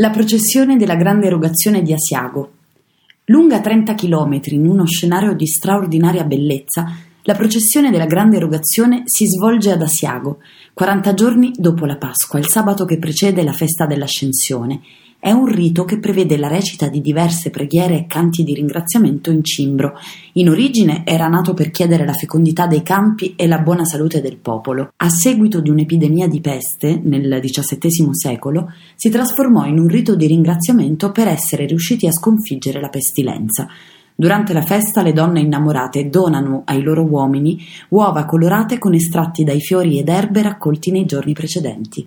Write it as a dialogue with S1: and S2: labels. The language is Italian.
S1: La processione della grande erogazione di Asiago. Lunga 30 km in uno scenario di straordinaria bellezza, la processione della grande erogazione si svolge ad Asiago, 40 giorni dopo la Pasqua, il sabato che precede la festa dell'Ascensione, è un rito che prevede la recita di diverse preghiere e canti di ringraziamento in cimbro. In origine era nato per chiedere la fecondità dei campi e la buona salute del popolo. A seguito di un'epidemia di peste nel XVII secolo, si trasformò in un rito di ringraziamento per essere riusciti a sconfiggere la pestilenza. Durante la festa le donne innamorate donano ai loro uomini uova colorate con estratti dai fiori ed erbe raccolti nei giorni precedenti.